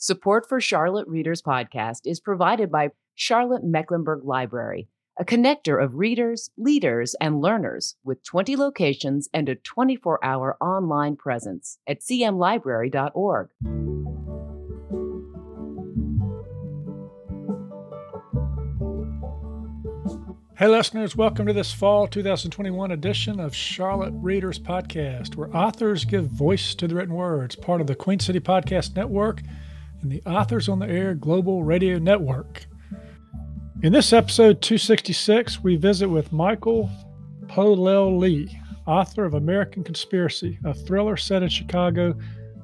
Support for Charlotte Readers Podcast is provided by Charlotte Mecklenburg Library, a connector of readers, leaders, and learners with 20 locations and a 24 hour online presence at cmlibrary.org. Hey, listeners, welcome to this fall 2021 edition of Charlotte Readers Podcast, where authors give voice to the written words, part of the Queen City Podcast Network and the Authors on the Air Global Radio Network. In this episode 266, we visit with Michael Polelle, author of American Conspiracy, a thriller set in Chicago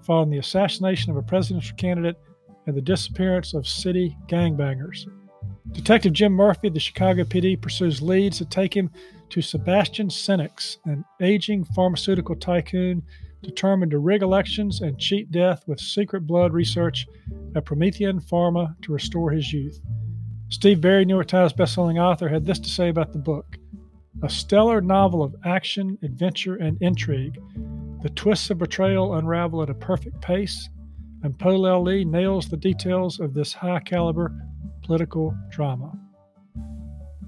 following the assassination of a presidential candidate and the disappearance of city gangbangers. Detective Jim Murphy, the Chicago PD, pursues leads that take him to Sebastian Senex, an aging pharmaceutical tycoon determined to rig elections and cheat death with secret blood research at Promethean Pharma to restore his youth. Steve Berry, New York Times bestselling author, had this to say about the book a stellar novel of action, adventure, and intrigue. The twists of betrayal unravel at a perfect pace, and Polelle nails the details of this high caliber political drama.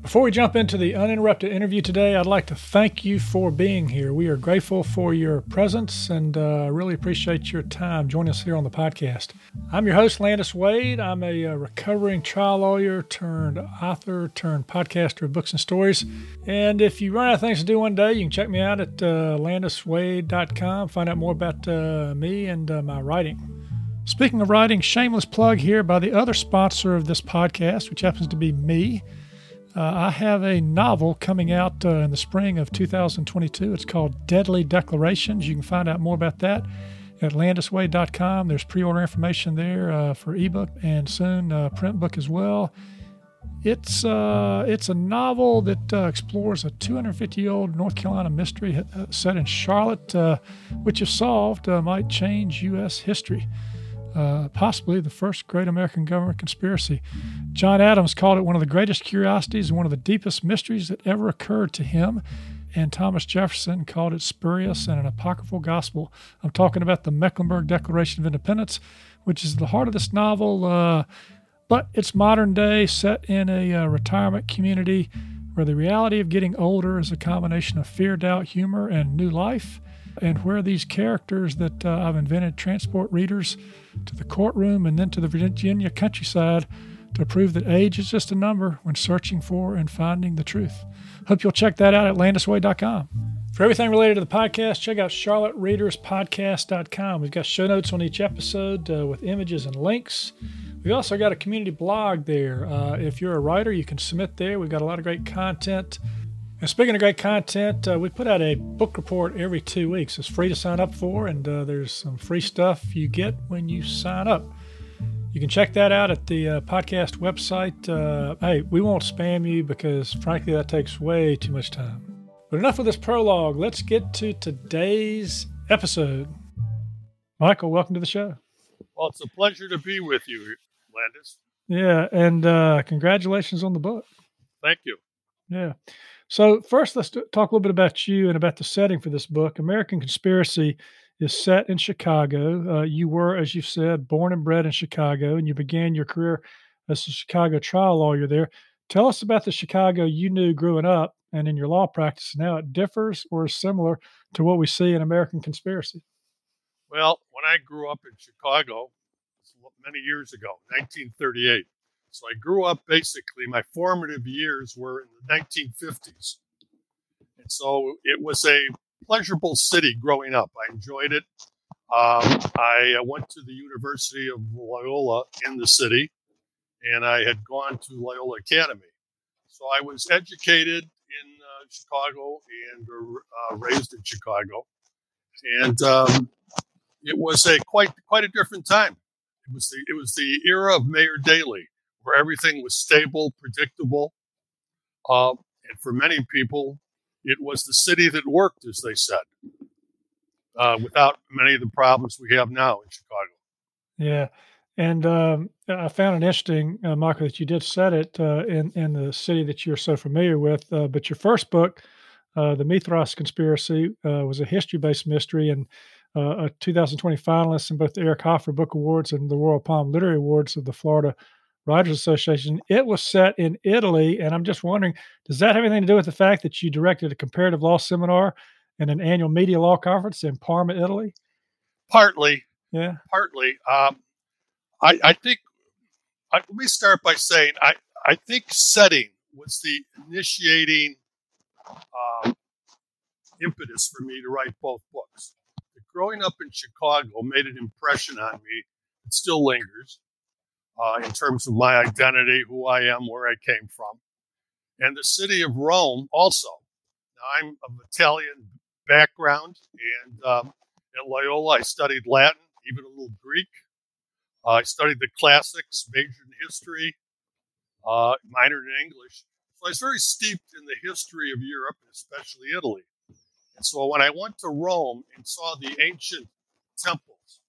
Before we jump into the uninterrupted interview today, I'd like to thank you for being here. We are grateful for your presence and uh, really appreciate your time joining us here on the podcast. I'm your host, Landis Wade. I'm a, uh, recovering trial lawyer turned author turned podcaster of books and stories. And if you run out of things to do one day, you can check me out at uh, landiswade.com, find out more about uh, me and uh, my writing. Speaking of writing, shameless plug here by the other sponsor of this podcast, which happens to be me. Uh, I have a novel coming out uh, in the spring of 2022. It's called Deadly Declarations. You can find out more about that at landiswade.com. There's pre order information there uh, for ebook and soon uh, print book as well. It's uh, it's a novel that uh, explores a 250 year old North Carolina mystery set in Charlotte, which, if solved, might change U.S. history uh, possibly the first great American government conspiracy. John Adams called it one of the greatest curiosities and one of the deepest mysteries that ever occurred to him. And Thomas Jefferson called it spurious and an apocryphal gospel. I'm talking about the Mecklenburg Declaration of Independence, which is the heart of this novel, uh, but it's modern day, set in a uh, retirement community where the reality of getting older is a combination of fear, doubt, humor, and new life and where these characters that uh, I've invented transport readers to the courtroom and then to the Virginia countryside to prove that age is just a number when searching for and finding the truth. Hope you'll check that out at landiswade.com. For everything related to the podcast, check out charlottereaderspodcast.com. We've got show notes on each episode uh, with images and links. We've also got a community blog there. Uh, if you're a writer, you can submit there. We've got a lot of great content and speaking of great content, uh, we put out a book report every two weeks. It's free to sign up for, and uh, there's some free stuff you get when you sign up. You can check that out at the uh, podcast website. Uh, hey, we won't spam you because, frankly, that takes way too much time. But enough of this prologue. Let's get to today's episode. Michael, welcome to the show. Well, it's a pleasure to be with you, Landis. Yeah, and uh, congratulations on the book. Thank you. Yeah. So, first, let's talk a little bit about you and about the setting for this book. American Conspiracy is set in Chicago. Uh, you were, as you said, born and bred in Chicago, and you began your career as a Chicago trial lawyer there. Tell us about the Chicago you knew growing up and in your law practice and how it differs or is similar to what we see in American Conspiracy. Well, when I grew up in Chicago many years ago, 1938, so I grew up basically, my formative years were in the 1950s. And so it was a pleasurable city growing up. I enjoyed it. Um, I uh, went to the University of Loyola in the city, and I had gone to Loyola Academy. So I was educated in uh, Chicago and uh, raised in Chicago, and um, it was a quite quite a different time. It was the it was the era of Mayor Daley, where everything was stable, predictable. Uh, and for many people, it was the city that worked, as they said, uh, without many of the problems we have now in Chicago. Yeah. And um, I found it interesting, uh, Michael, that you did set it uh, in, in the city that you're so familiar with. Uh, but your first book, uh, The Mithras Conspiracy, was a history based mystery. And uh, a 2020 finalist in both the Eric Hoffer Book Awards and the Royal Palm Literary Awards of the Florida Writers Association. It was set in Italy, and I'm just wondering, does that have anything to do with the fact that you directed a comparative law seminar and an annual media law conference in Parma, Italy? Partly, yeah. Partly, um, I, I think. I, let me start by saying I I think setting was the initiating uh, impetus for me to write both books. Growing up in Chicago made an impression on me. It still lingers uh, in terms of my identity, who I am, where I came from. And the city of Rome also. Now, I'm of Italian background, and um, at Loyola, I studied Latin, even a little Greek. Uh, I studied the classics, majored in history, uh, minored in English. So I was very steeped in the history of Europe, especially Italy. And so when I went to Rome and saw the ancient temples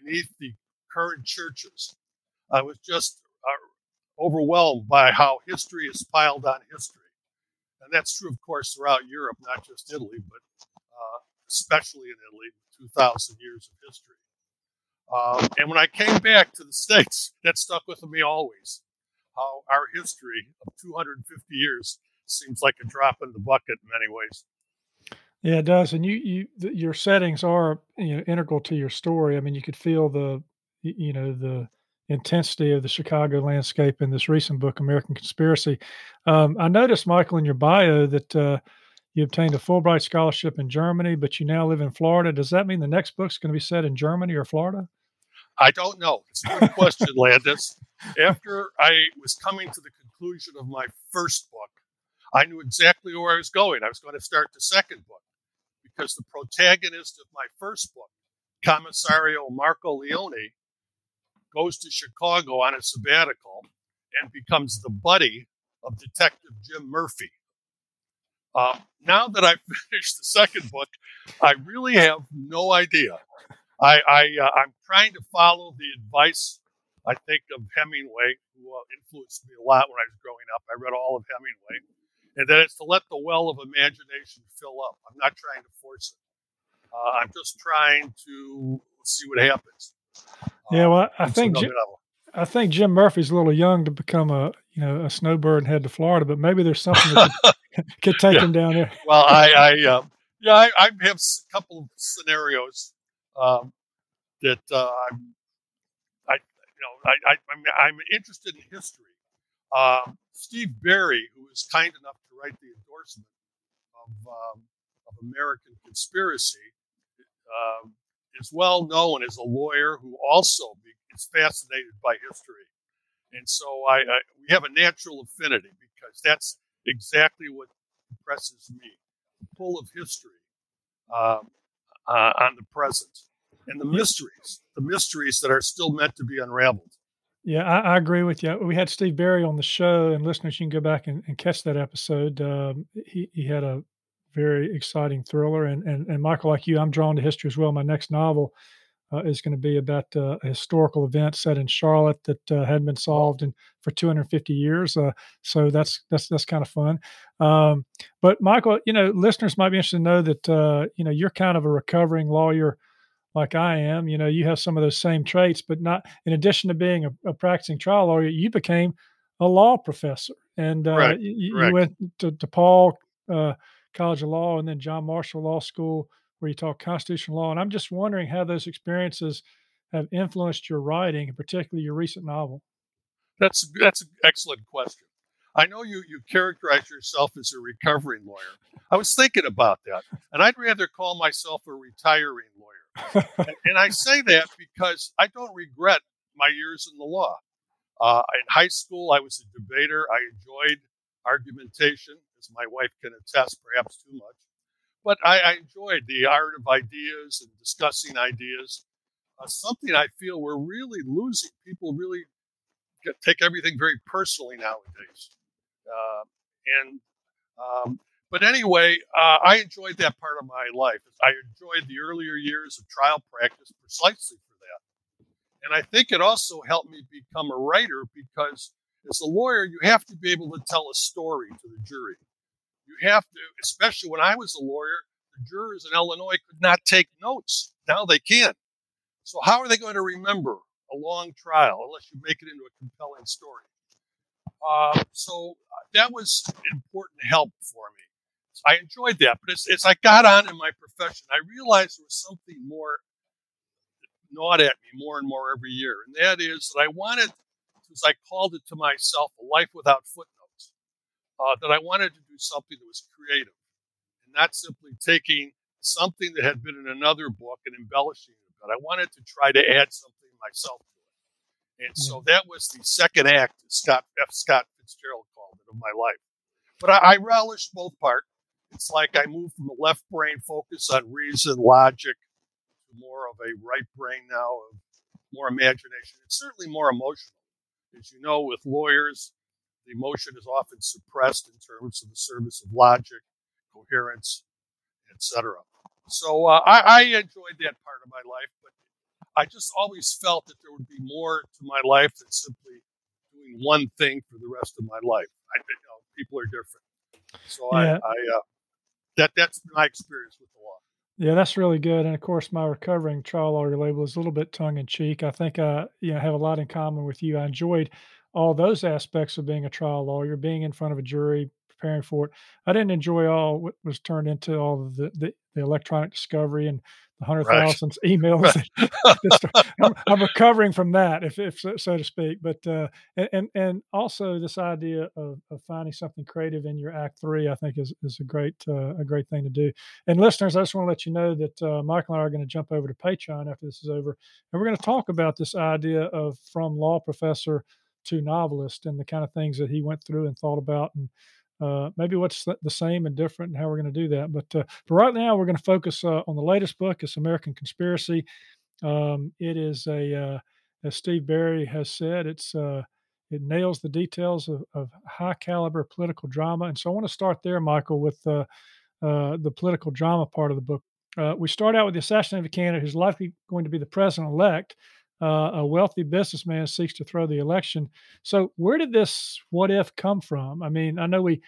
beneath the current churches, I was just uh, overwhelmed by how history is piled on history. And that's true, of course, throughout Europe, not just Italy, but uh, especially in Italy, 2,000 years of history. Um, and when I came back to the States, that stuck with me always. How our history of 250 years seems like a drop in the bucket in many ways. Yeah, it does. And you, you, your settings are you know integral to your story. I mean, you could feel the, you know, the intensity of the Chicago landscape in this recent book, American Conspiracy. Um, I noticed, Michael, in your bio that uh, you obtained a Fulbright scholarship in Germany, but you now live in Florida. Does that mean the next book's going to be set in Germany or Florida? I don't know. It's a good question, Landis. After I was coming to the conclusion of my first book, I knew exactly where I was going. I was going to start the second book because the protagonist of my first book, Commissario Marco Leone, goes to Chicago on a sabbatical and becomes the buddy of Detective Jim Murphy. Uh, now that I've finished the second book, I really have no idea. I, I uh, I'm trying to follow the advice I think of Hemingway, who uh, influenced me a lot when I was growing up. I read all of Hemingway, and that it's to let the well of imagination fill up. I'm not trying to force it. Uh, I'm just trying to see what happens. Yeah, well, I think Jim, I think Jim Murphy's a little young to become a you know a snowbird and head to Florida, but maybe there's something that could, could take yeah. him down there. Well, I, I uh, yeah, I, I, have a couple of scenarios um, that uh, I'm, I you know I, I I'm, I'm interested in history. Um, Steve Berry, who was kind enough to write the endorsement of, um, of American Conspiracy, um, is well known as a lawyer who also is fascinated by history. And so I, I, we have a natural affinity because that's exactly what impresses me the pull of history um, uh, on the present and the mysteries, the mysteries that are still meant to be unraveled. Yeah, I, I, agree with you. We had Steve Berry on the show, and listeners, you can go back and, and catch that episode. Um, he, he had a very exciting thriller. And, and, and Michael, like you, I'm drawn to history as well. My next novel uh, is going to be about uh, a historical event set in Charlotte that uh, hadn't been solved in for 250 years. Uh, so that's that's that's kind of fun. Um, but Michael, you know, listeners might be interested to know that uh, you know you're kind of a recovering lawyer like I am. You know, you have some of those same traits, but not in addition to being a, a practicing trial lawyer, you became a law professor, and uh, right. you, you, went to, to Paul uh, College of Law and then John Marshall Law School, where you taught constitutional law. And I'm just wondering how those experiences have influenced your writing, and particularly your recent novel. That's that's an excellent question. I know you you characterize yourself as a recovering lawyer. I was thinking about that, and I'd rather call myself a retiring lawyer. and, and, I say that because I don't regret my years in the law. Uh, in high school, I was a debater. I enjoyed argumentation as my wife can attest, perhaps too much. But I, I enjoyed the art of ideas and discussing ideas. Uh, something I feel we're really losing. People really get, take everything very personally nowadays. Uh, and um, but anyway, uh, I enjoyed that part of my life. I enjoyed the earlier years of trial practice precisely for that. And I think it also helped me become a writer because as a lawyer, you have to be able to tell a story to the jury. You have to, especially when I was a lawyer, the jurors in Illinois could not take notes. Now they can. So how are they going to remember a long trial unless you make it into a compelling story? Uh, so uh, that was important help for me. I enjoyed that, but as, as I got on in my profession, I realized there was something more gnawed at me more and more every year, and that is that I wanted, as I called it to myself, a life without footnotes. Uh, that I wanted to do something that was creative, and not simply taking something that had been in another book and embellishing it. But I wanted to try to add something myself to it, and so that was the second act, as Scott F. Scott Fitzgerald called it, of my life. But I, I relished both parts. It's like I moved from a left brain focus on reason, logic, to more of a right brain now of more imagination. It's certainly more emotional. As you know, with lawyers, the emotion is often suppressed in terms of the service of logic, coherence, etc. So uh, I, I enjoyed that part of my life, but I just always felt that there would be more to my life than simply doing one thing for the rest of my life. I, you know, people are different. So yeah. I, I uh, that that's my experience with the law. Yeah, that's really good. And of course, my recovering trial lawyer label is a little bit tongue in cheek. I think I you know have a lot in common with you. I enjoyed all those aspects of being a trial lawyer, being in front of a jury, preparing for it. I didn't enjoy all what was turned into all the, the, the electronic discovery and the hundred thousands right. emails. I'm, I'm, recovering from that, if, if so, so, to speak. But uh, and and also this idea of, of finding something creative in your act three, I think is is a great uh, a great thing to do. And listeners, I just want to let you know that uh, Michael and I are going to jump over to Patreon after this is over, and we're going to talk about this idea of from law professor to novelist and the kind of things that he went through and thought about and uh, maybe what's the same and different and how we're going to do that. But uh, for right now, we're going to focus uh, on the latest book. It's American Conspiracy. Um, it is a, uh, as Steve Berry has said, it's uh, it nails the details of, of, high caliber political drama. And so I want to start there, Michael, with uh, the political drama part of the book. we start out with the assassination of a candidate who's likely going to be the president elect. Uh, a wealthy businessman seeks to throw the election. So, where did this what if come from? I mean, I know we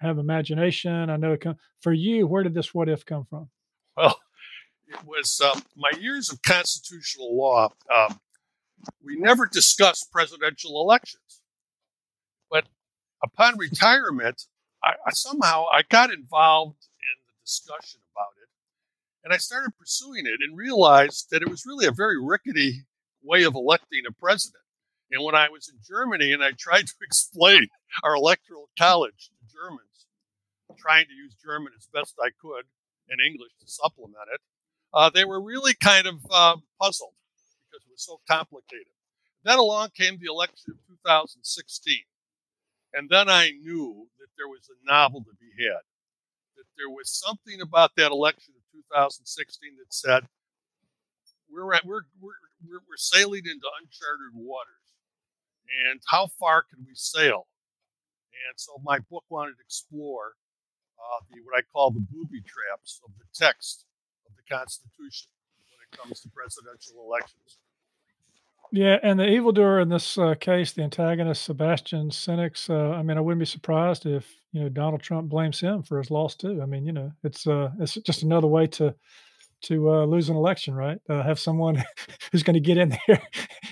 have imagination. I know it come for you. Where did this what if come from? Well, it was um, my years of constitutional law. Um, we never discussed presidential elections, but upon retirement, I, I somehow I got involved in the discussion about it, and I started pursuing it and realized that it was really a very rickety way of electing a president. And when I was in Germany and I tried to explain our electoral college to Germans, trying to use German as best I could and English to supplement it, uh, they were really kind of uh, puzzled because it was so complicated. Then along came the election of 2016. And then I knew that there was a novel to be had, that there was something about that election of 2016 that said, we're, at, we're, we're we're, we're sailing into uncharted waters. And how far can we sail? And so my book wanted to explore uh, the what I call the booby traps of the text of the Constitution when it comes to presidential elections. Yeah, and the evildoer in this uh, case, the antagonist Sebastian Senex. Uh, I mean, I wouldn't be surprised if you know Donald Trump blames him for his loss too. I mean, you know, it's uh, it's just another way to to uh, lose an election, right? Uh, have someone who's going to get in there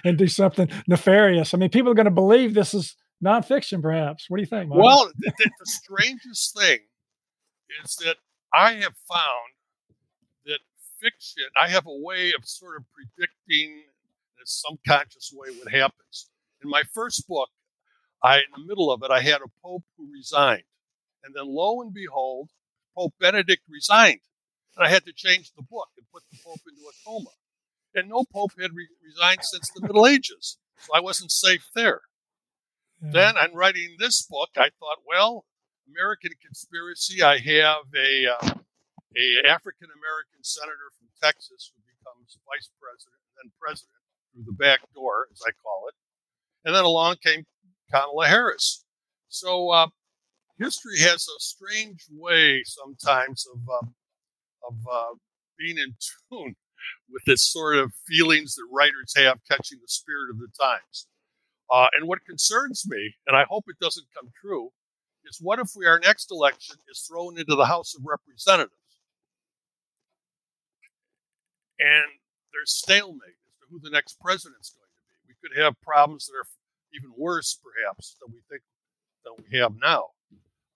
and do something nefarious. I mean, people are going to believe this is nonfiction, perhaps. What do you think? Well, the, the strangest thing is that I have found that fiction, I have a way of sort of predicting in some conscious way what happens. In my first book, I in the middle of it, I had a pope who resigned. And then lo and behold, Pope Benedict resigned. And I had to change the book and put the Pope into a coma. And no Pope had re- resigned since the Middle Ages. So I wasn't safe there. Yeah. Then I'm writing this book. I thought, well, American conspiracy. I have a uh, a African American senator from Texas who becomes vice president and then president through the back door, as I call it. And then along came Kamala Harris. So uh, history has a strange way sometimes of um, of uh, being in tune with this sort of feelings that writers have catching the spirit of the times. Uh, and what concerns me, and I hope it doesn't come true, is what if we, our next election is thrown into the House of Representatives? and there's stalemate as to who the next president's going to be. We could have problems that are even worse, perhaps, than we think than we have now.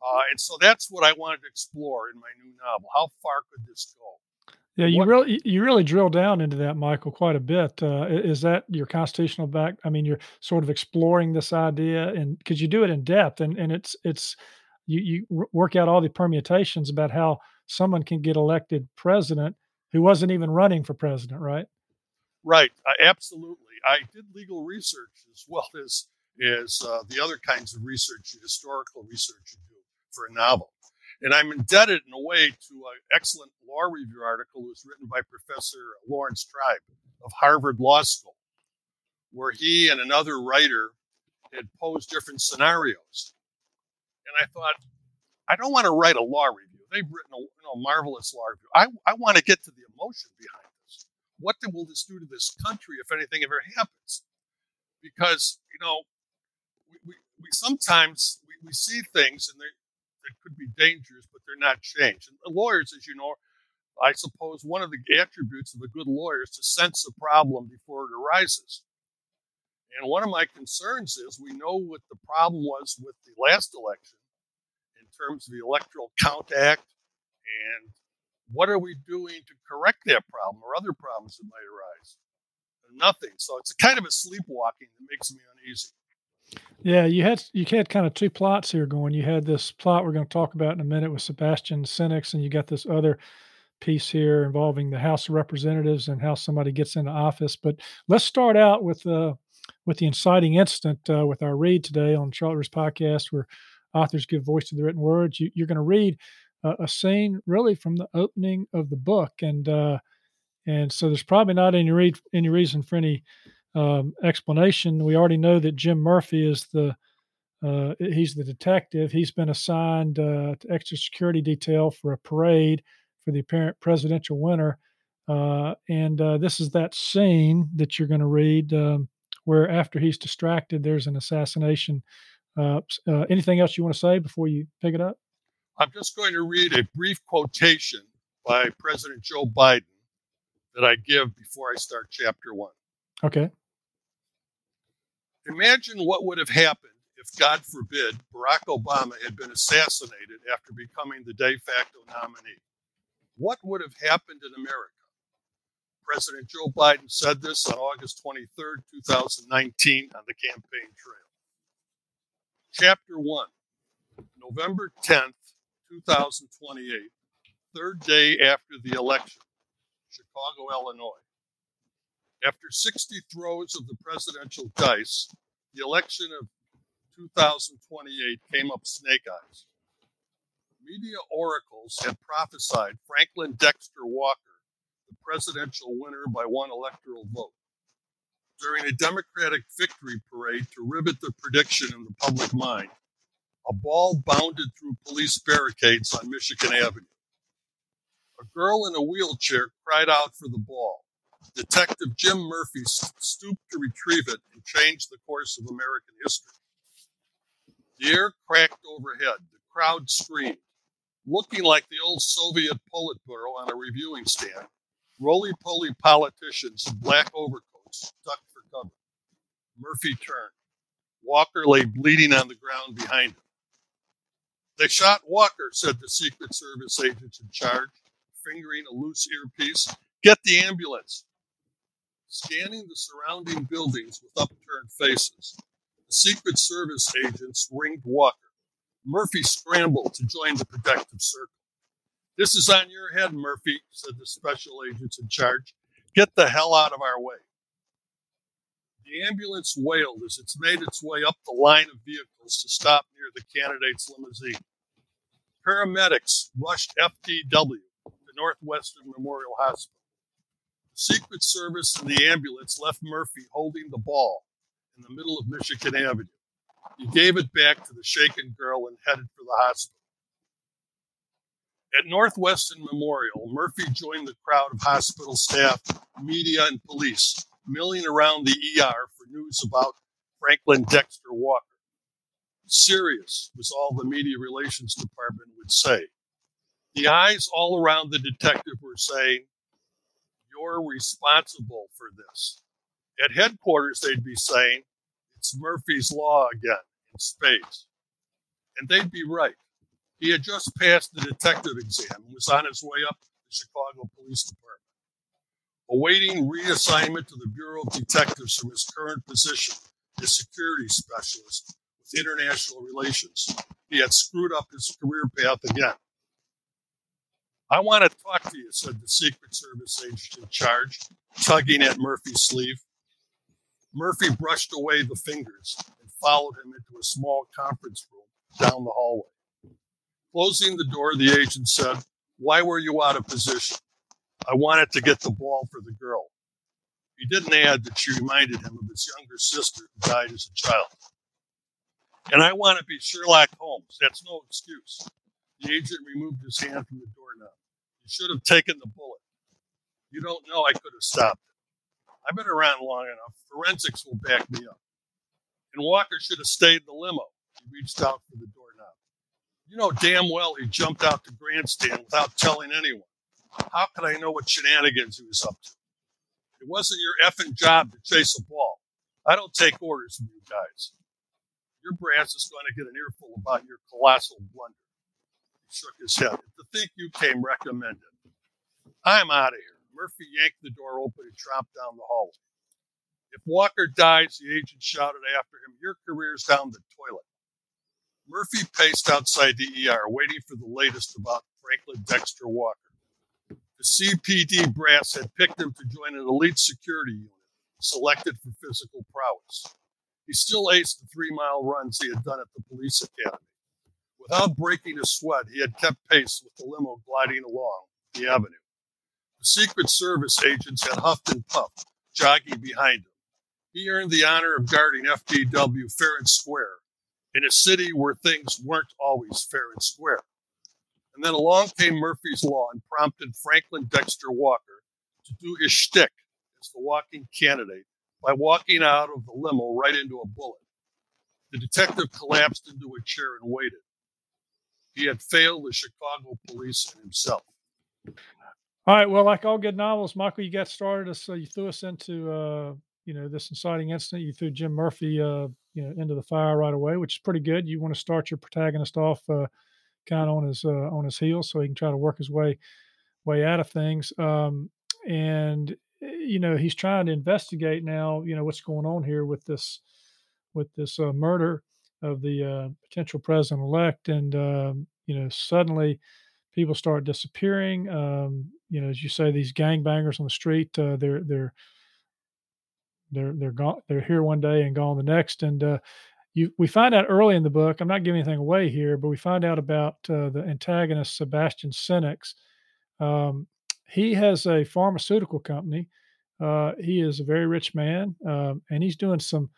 Uh, and so that's what I wanted to explore in my new novel. How far could this go? Yeah, you what, really you really drill down into that, Michael, quite a bit. Uh, is that your constitutional back? I mean, you're sort of exploring this idea, and because you do it in depth, and and it's it's you you work out all the permutations about how someone can get elected president who wasn't even running for president, right? Right, uh, absolutely. I did legal research as well as as uh, the other kinds of research, historical research you do for a novel. And I'm indebted in a way to an excellent law review article that was written by Professor Laurence Tribe of Harvard Law School, where he and another writer had posed different scenarios. And I thought, I don't want to write a law review. They've written a you know, marvelous law review. I, I want to get to the emotion behind this. What will this do to this country if anything ever happens? Because, you know, we, we, we sometimes we, we see things and they that could be dangerous, but they're not changed. And uh, lawyers, as you know, I suppose one of the attributes of a good lawyer is to sense a problem before it arises. And one of my concerns is we know what the problem was with the last election in terms of the Electoral Count Act and what are we doing to correct that problem or other problems that might arise? Nothing. So it's a kind of a sleepwalking that makes me uneasy. Yeah, you had you had kind of two plots here going. You had this plot we're going to talk about in a minute with Sebastian Senex, and you got this other piece here involving the House of Representatives and how somebody gets into office. But let's start out with uh, with the inciting incident uh, with our read today on Charlotte's podcast, where authors give voice to the written words. You, are going to read uh, a scene really from the opening of the book, and uh, and so there's probably not any read any reason for any um, explanation. We already know that Jim Murphy is the uh, he's the detective. He's been assigned uh, to extra security detail for a parade for the apparent presidential winner. Uh, and uh, this is that scene that you're going to read um, where after he's distracted, there's an assassination. Uh, uh, anything else you want to say before you pick it up? I'm just going to read a brief quotation by President Joe Biden that I give before I start chapter one. Okay. Imagine what would have happened if, God forbid, Barack Obama had been assassinated after becoming the de facto nominee. What would have happened in America? President Joe Biden said this on August 23, 2019, on the campaign trail. Chapter 1, November 10th, 2028, third day after the election, Chicago, Illinois. After 60 throws of the presidential dice, the election of 2028 came up snake eyes. Media oracles had prophesied Franklin Dexter Walker the presidential winner by one electoral vote. During a Democratic victory parade to rivet the prediction in the public mind, a ball bounded through police barricades on Michigan Avenue. A girl in a wheelchair cried out for the ball. Detective Jim Murphy stooped to retrieve it and change the course of American history. The air cracked overhead. The crowd screamed. Looking like the old Soviet Politburo on a reviewing stand, roly poly politicians in black overcoats ducked for cover. Murphy turned. Walker lay bleeding on the ground behind him. They shot Walker, said the Secret Service agents in charge, fingering a loose earpiece. Get the ambulance scanning the surrounding buildings with upturned faces. The Secret Service agents ringed Walker. Murphy scrambled to join the protective circle. This is on your head, Murphy, said the special agents in charge. Get the hell out of our way. The ambulance wailed as it made its way up the line of vehicles to stop near the candidate's limousine. Paramedics rushed FDW to Northwestern Memorial Hospital. Secret Service and the ambulance left Murphy holding the ball in the middle of Michigan Avenue. He gave it back to the shaken girl and headed for the hospital. At Northwestern Memorial, Murphy joined the crowd of hospital staff, media, and police milling around the ER for news about Franklin Dexter Walker. Serious was all the media relations department would say. The eyes all around the detective were saying, you're responsible for this. At headquarters, they'd be saying, it's Murphy's Law again in spades. And they'd be right. He had just passed the detective exam and was on his way up to the Chicago Police Department. Awaiting reassignment to the Bureau of Detectives from his current position as security specialist with international relations, he had screwed up his career path again. I want to talk to you, said the Secret Service agent in charge, tugging at Murphy's sleeve. Murphy brushed away the fingers and followed him into a small conference room down the hallway. Closing the door, the agent said, Why were you out of position? I wanted to get the ball for the girl. He didn't add that she reminded him of his younger sister who died as a child. And I want to be Sherlock Holmes. That's no excuse. The agent removed his hand from the doorknob. You should have taken the bullet. You don't know I could have stopped it. I've been around long enough. Forensics will back me up. And Walker should have stayed in the limo. He reached out for the doorknob. You know damn well he jumped out the grandstand without telling anyone. How could I know what shenanigans he was up to? It wasn't your effing job to chase a ball. I don't take orders from you guys. Your brass is going to get an earful about your colossal blunder. Shook his head. To think you came recommended. I'm out of here. Murphy yanked the door open and tromped down the hallway. If Walker dies, the agent shouted after him, your career's down the toilet. Murphy paced outside the ER, waiting for the latest about Franklin Dexter Walker. The CPD brass had picked him to join an elite security unit selected for physical prowess. He still aced the three mile runs he had done at the police academy. Without breaking a sweat, he had kept pace with the limo gliding along the avenue. The Secret Service agents had huffed and puffed, jogging behind him. He earned the honor of guarding FDW fair and square in a city where things weren't always fair and square. And then along came Murphy's Law and prompted Franklin Dexter Walker to do his shtick as the walking candidate by walking out of the limo right into a bullet. The detective collapsed into a chair and waited. He had failed the Chicago police and himself. All right. Well, like all good novels, Michael, you got started us. Uh, you threw us into, uh, you know, this inciting incident. You threw Jim Murphy, uh, you know, into the fire right away, which is pretty good. You want to start your protagonist off uh, kind of on his uh, on his heels, so he can try to work his way way out of things. Um, and you know, he's trying to investigate now. You know, what's going on here with this with this uh, murder of the uh, potential president elect, and um, you know, suddenly people start disappearing. Um, you know, as you say, these gangbangers on the street, uh, they're they're they're they're gone. They're here one day and gone the next, and uh, you we find out early in the book. I'm not giving anything away here, but we find out about uh, the antagonist Sebastian Senex. Um, he has a pharmaceutical company. Uh, he is a very rich man, um, and he's doing some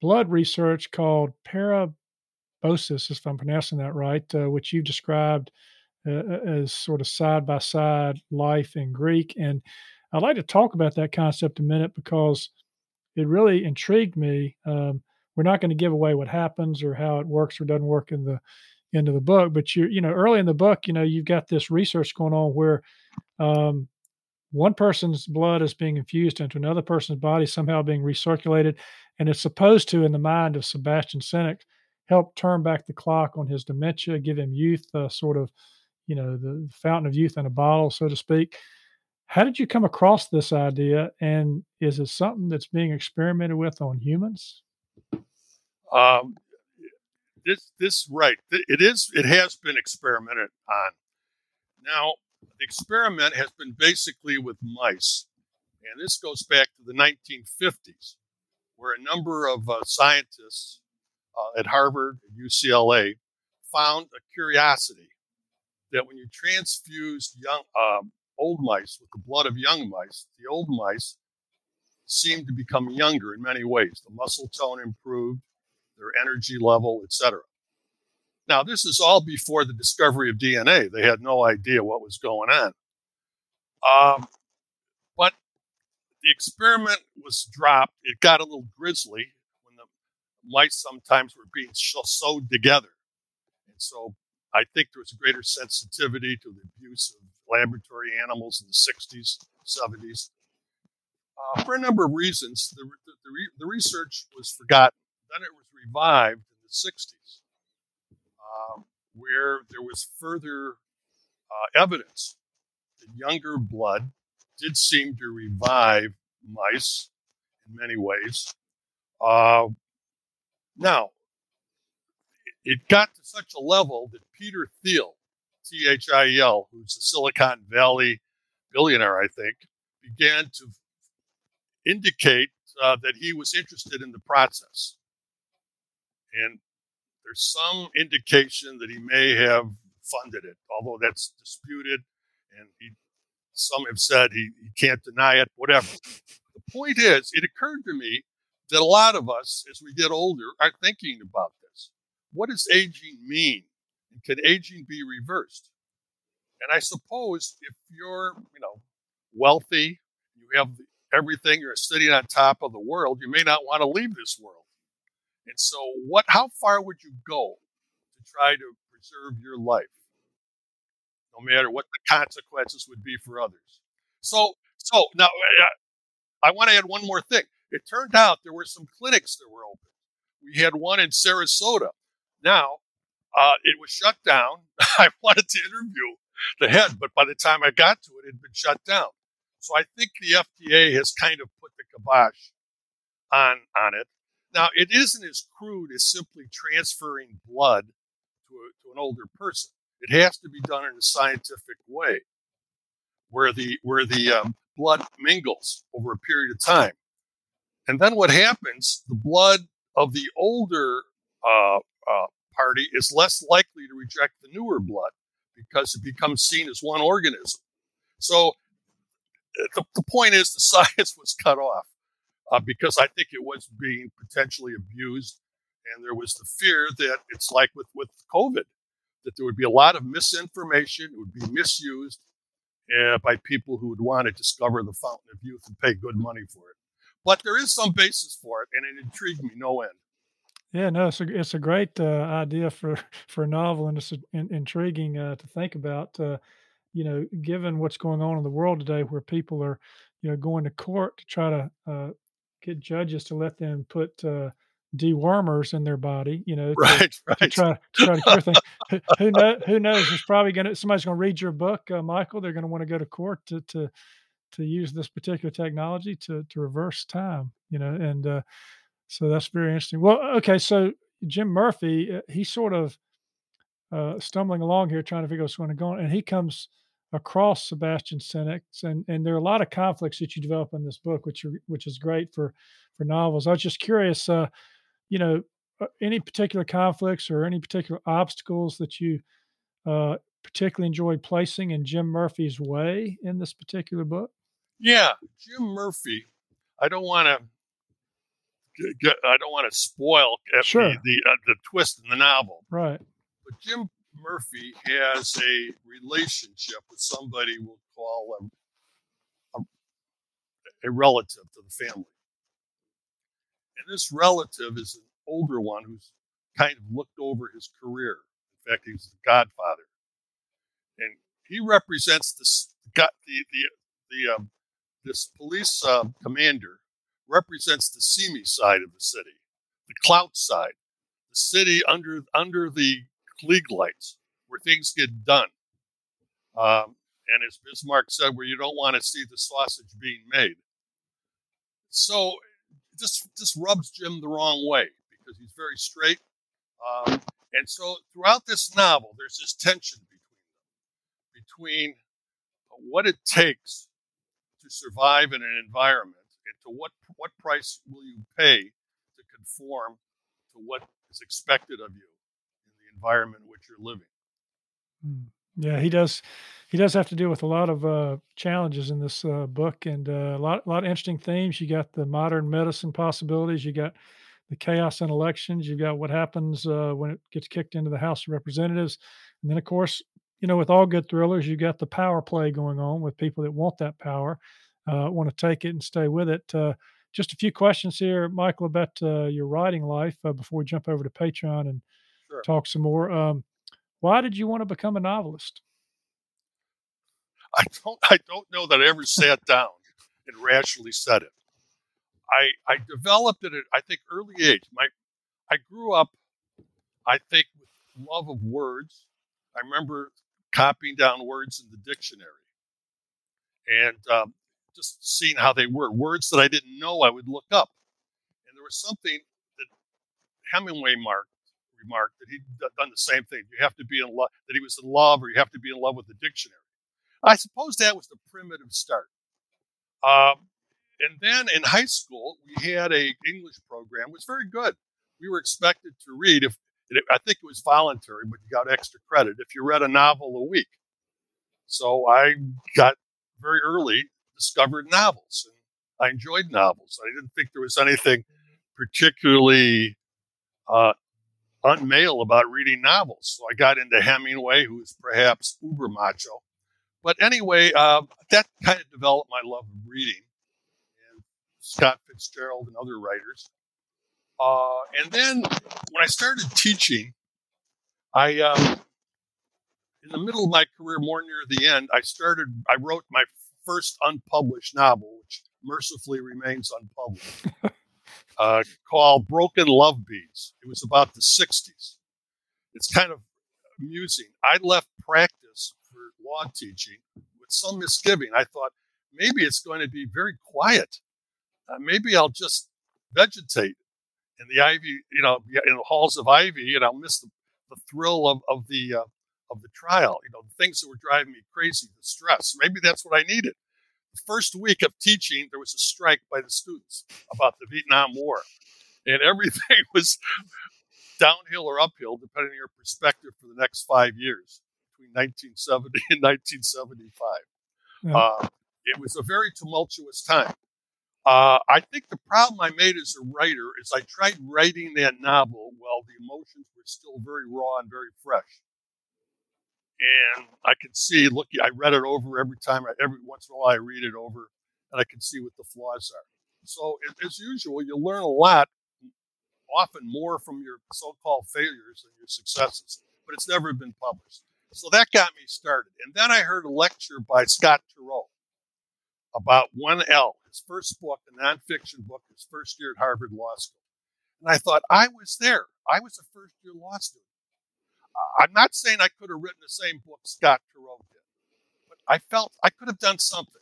blood research called parabiosis, if I'm pronouncing that right, uh, which you've described uh, as sort of side by side life in Greek. And I'd like to talk about that concept a minute because it really intrigued me. Um, we're not going to give away what happens or how it works or doesn't work in the end of the book, but you you know early in the book, you know you've got this research going on where um, one person's blood is being infused into another person's body, somehow being recirculated, and it's supposed to, in the mind of Sebastian Senex, help turn back the clock on his dementia, give him youth, uh, sort of, you know, the fountain of youth in a bottle, so to speak. How did you come across this idea, and is it something that's being experimented with on humans? Um, this this right. It is. It has been experimented on. Now, the experiment has been basically with mice, and this goes back to the 1950s, where a number of uh, scientists uh, at Harvard and UCLA found a curiosity that when you transfused young um, old mice with the blood of young mice, the old mice seemed to become younger in many ways. The muscle tone improved, their energy level, etc. Now, this is all before the discovery of DNA. They had no idea what was going on. Um, the experiment was dropped. It got a little grisly when the mice sometimes were being sewed together. And so I think there was a greater sensitivity to the abuse of laboratory animals in the 60s, 70s. Uh, for a number of reasons, the, the, the, re, the, research was forgotten. Then it was revived in the 60s, um, where there was further uh, evidence that younger blood did seem to revive mice in many ways. Uh, now, it got to such a level that Peter Thiel, T H I E L, who's a Silicon Valley billionaire, I think, began to indicate uh, that he was interested in the process. And there's some indication that he may have funded it, although that's disputed. And he, some have said he, he can't deny it, whatever. The point is, it occurred to me that a lot of us, as we get older, are thinking about this. What does aging mean? And can aging be reversed? And I suppose if you're, you know, wealthy, you have everything, you're sitting on top of the world, you may not want to leave this world. And so, what? How far would you go to try to preserve your life, no matter what the consequences would be for others? So, so now I want to add one more thing. It turned out there were some clinics that were open. We had one in Sarasota. Now, uh, it was shut down. I wanted to interview the head, but by the time I got to it, it had been shut down. So I think the FDA has kind of put the kibosh on on it. Now, it isn't as crude as simply transferring blood to, a, to an older person. It has to be done in a scientific way, where the where the um, blood mingles over a period of time. And then what happens, the blood of the older uh, uh, party is less likely to reject the newer blood because it becomes seen as one organism. So the, the point is the science was cut off uh, because I think it was being potentially abused. And there was the fear that it's like with, with COVID, that there would be a lot of misinformation, it would be misused uh, by people who would want to discover the fountain of youth and pay good money for it. But there is some basis for it, and it intrigued me no end. Yeah, no, it's a it's a great uh, idea for for a novel, and it's in, intriguing uh, to think about. Uh, you know, given what's going on in the world today, where people are, you know, going to court to try to uh, get judges to let them put uh, dewormers in their body, you know, right, to, right. to try, to try to cure things. who, who, know, who knows? There's probably going to somebody's going to read your book, uh, Michael. They're going to want to go to court to to to use this particular technology to to reverse time, you know, and uh, so that's very interesting. Well, okay, so Jim Murphy, uh, he's sort of uh, stumbling along here, trying to figure out what's going to go on, and he comes across Sebastian Senex, and and there are a lot of conflicts that you develop in this book, which are, which is great for for novels. I was just curious, uh, you know, uh, any particular conflicts or any particular obstacles that you uh, particularly enjoyed placing in Jim Murphy's way in this particular book? Yeah, Jim Murphy. I don't want to. I don't want to spoil sure. the the, uh, the twist in the novel. Right. But Jim Murphy has a relationship with somebody we'll call a, a, a relative to the family. This relative is an older one who's kind of looked over his career. In fact, he's the godfather. And he represents this, got the, the, the, um, this police uh, commander represents the seamy side of the city, the clout side, the city under under the Klieg lights, where things get done. Um, and as Bismarck said, where you don't want to see the sausage being made. So this this rubs Jim the wrong way because he's very straight. Um, and so throughout this novel, there's this tension between them, between what it takes to survive in an environment and to what what price will you pay to conform to what is expected of you in the environment in which you're living. Hmm. Yeah, he does. He does have to deal with a lot of uh, challenges in this uh, book, and uh, a lot, a lot of interesting themes. You got the modern medicine possibilities. You got the chaos in elections. You got what happens uh, when it gets kicked into the House of Representatives, and then, of course, you know, with all good thrillers, you got the power play going on with people that want that power, uh, want to take it and stay with it. Uh, just a few questions here, Michael, about your writing life before we jump over to Patreon and sure. talk some more. Um, why did you want to become a novelist? I don't I don't know that I ever sat down and rationally said it. I I developed it at I think early age. My I grew up, I think, with love of words. I remember copying down words in the dictionary and um, just seeing how they were. Words that I didn't know I would look up. And there was something that Hemingway marked, remarked that he'd done the same thing. You have to be in love, that he was in love, or you have to be in love with the dictionary. I suppose that was the primitive start. Um, and then in high school, we had a English program. It was very good. We were expected to read if I think it was voluntary, but you got extra credit if you read a novel a week. So I got very early discovered novels, and I enjoyed novels. I didn't think there was anything particularly uh, unmale about reading novels. So I got into Hemingway, who is perhaps uber macho. But anyway, uh, that kind of developed my love of reading, and Scott Fitzgerald and other writers. Uh, and then when I started teaching, I, um, in the middle of my career, more near the end, I started, I wrote my first unpublished novel, which mercifully remains unpublished, uh, called Broken Love Beads. It was about the 60s. It's kind of amusing. I left practice for law teaching with some misgiving. I thought maybe it's going to be very quiet. Uh, maybe I'll just vegetate in the ivy, you know, in the halls of ivy, and I'll miss the, the thrill of, of the uh, of the trial. You know, the things that were driving me crazy, the stress. Maybe that's what I needed. The first week of teaching, there was a strike by the students about the Vietnam War, and everything was downhill or uphill depending on your perspective for the next five years between 1970 and 1975. Yeah. Uh, it was a very tumultuous time. Uh, I think the problem I made as a writer is I tried writing that novel while the emotions were still very raw and very fresh. And I could see, look, I read it over every time, every once in a while I read it over, and I can see what the flaws are. So, as usual, you learn a lot, often more from your so called failures than your successes, but it's never been published. So that got me started. And then I heard a lecture by Scott Turow about 1L, his first book, a nonfiction book, his first year at Harvard Law School. And I thought, I was there. I was a first year law student. I'm not saying I could have written the same book Scott Turow did, but I felt I could have done something.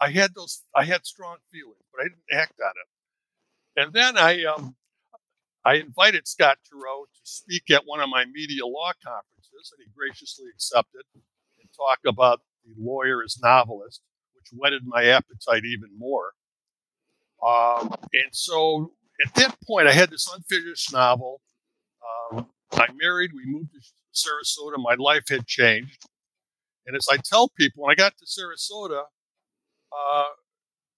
I had those, I had strong feelings, but I didn't act on it. And then I, um, I invited Scott Turow to speak at one of my media law conferences, and he graciously accepted and talk about the lawyer as novelist which whetted my appetite even more. Um, and so at that point, I had this unfinished novel. Um, I married, we moved to Sarasota, my life had changed. And as I tell people, when I got to Sarasota, uh,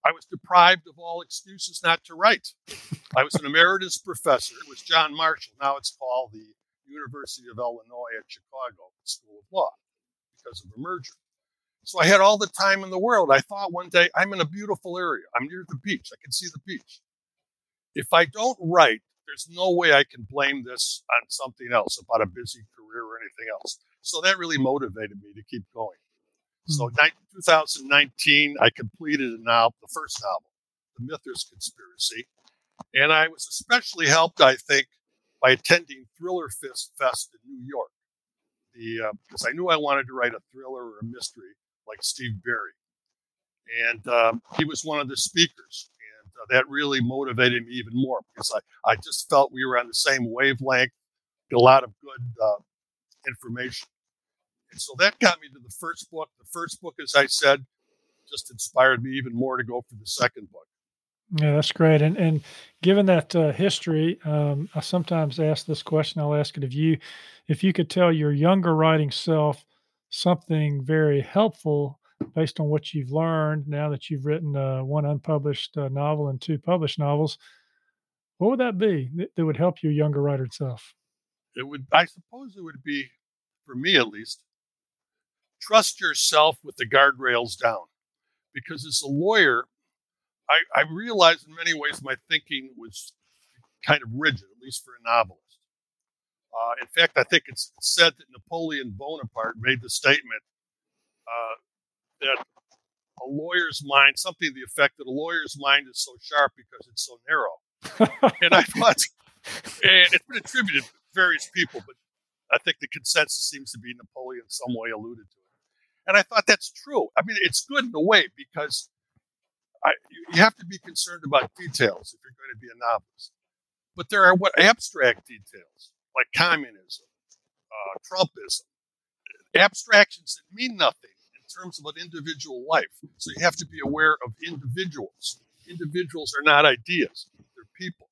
I was deprived of all excuses not to write. I was an emeritus professor. It was John Marshall. Now it's called the University of Illinois at Chicago School of Law because of a merger. So I had all the time in the world. I thought one day, I'm in a beautiful area. I'm near the beach. I can see the beach. If I don't write, there's no way I can blame this on something else about a busy career or anything else. So that really motivated me to keep going. So mm 2019, I completed a novel, the first novel, The Mithras Conspiracy. And I was especially helped, I think, by attending Thriller Fest, Fest in New York. The, uh, because I knew I wanted to write a thriller or a mystery like Steve Berry. And um, he was one of the speakers. Uh, that really motivated me even more because I, I just felt we were on the same wavelength, a lot of good uh, information. And so that got me to the first book. The first book, as I said, just inspired me even more to go for the second book. Yeah, that's great. And and given that uh, history, um, I sometimes ask this question. I'll ask it of you: if you could tell your younger writing self something very helpful based on what you've learned now that you've written uh, one unpublished uh, novel and two published novels, what would that be that, that would help your younger writer self? It would, I suppose, it would be, for me at least, trust yourself with the guardrails down. Because as a lawyer, I, I realized in many ways my thinking was kind of rigid, at least for a novelist. Uh, in fact, I think it's said that Napoleon Bonaparte made the statement uh, that a lawyer's mind, something to the effect that a lawyer's mind is so sharp because it's so narrow. and I thought, and it's been attributed to various people, but I think the consensus seems to be Napoleon some way alluded to it. And I thought that's true. I mean, it's good in a way because I, you have to be concerned about details if you're going to be a novelist. But there are what abstract details like communism, uh, Trumpism, abstractions that mean nothing in terms of an individual life. So you have to be aware of individuals. Individuals are not ideas; they're people,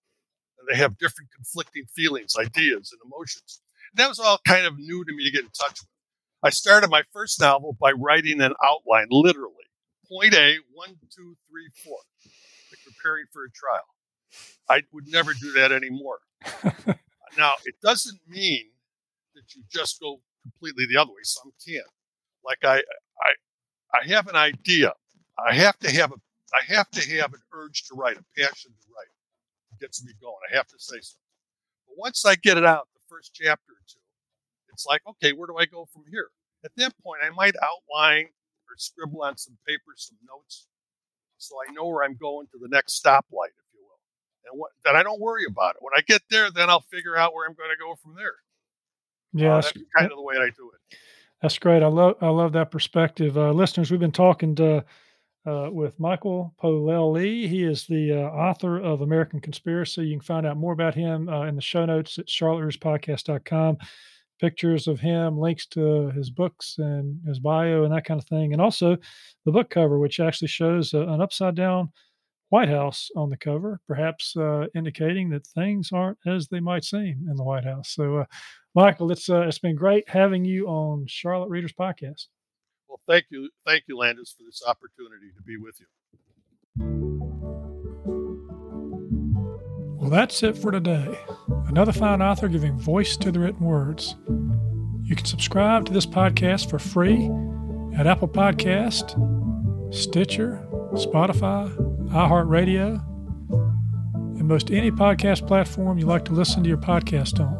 and they have different conflicting feelings, ideas, and emotions. And that was all kind of new to me to get in touch with. I started my first novel by writing an outline, literally. Point A, one, two, three, four, like preparing for a trial. I would never do that anymore. now, it doesn't mean that you just go completely the other way. Some can. Like I, I, I have an idea. I have to have a, I have to have an urge to write, a passion to write. It gets me going. I have to say something. But once I get it out, the first chapter or two, it's like, okay, where do I go from here? At that point, I might outline or scribble on some paper, some notes, so I know where I'm going to the next stoplight, if you will. And what, then I don't worry about it. When I get there, then I'll figure out where I'm going to go from there. Yeah, Uh, that's, that's kind of the way I do it. That's great. I love I love that perspective. Uh, listeners, we've been talking to uh, with Michael Polelle. He is the uh, author of American Conspiracy. You can find out more about him uh, in the show notes at charlottereaderspodcast.com. Pictures of him, links to his books and his bio and that kind of thing. And also the book cover, which actually shows uh, an upside down White House on the cover, perhaps uh, indicating that things aren't as they might seem in the White House. So, uh, Michael, it's uh, it's been great having you on Charlotte Readers Podcast. Well, thank you, thank you, Landis, for this opportunity to be with you. Well, that's it for today. Another fine author giving voice to the written words. You can subscribe to this podcast for free at Apple Podcast, Stitcher, Spotify, iHeartRadio, and most any podcast platform you like to listen to your podcast on.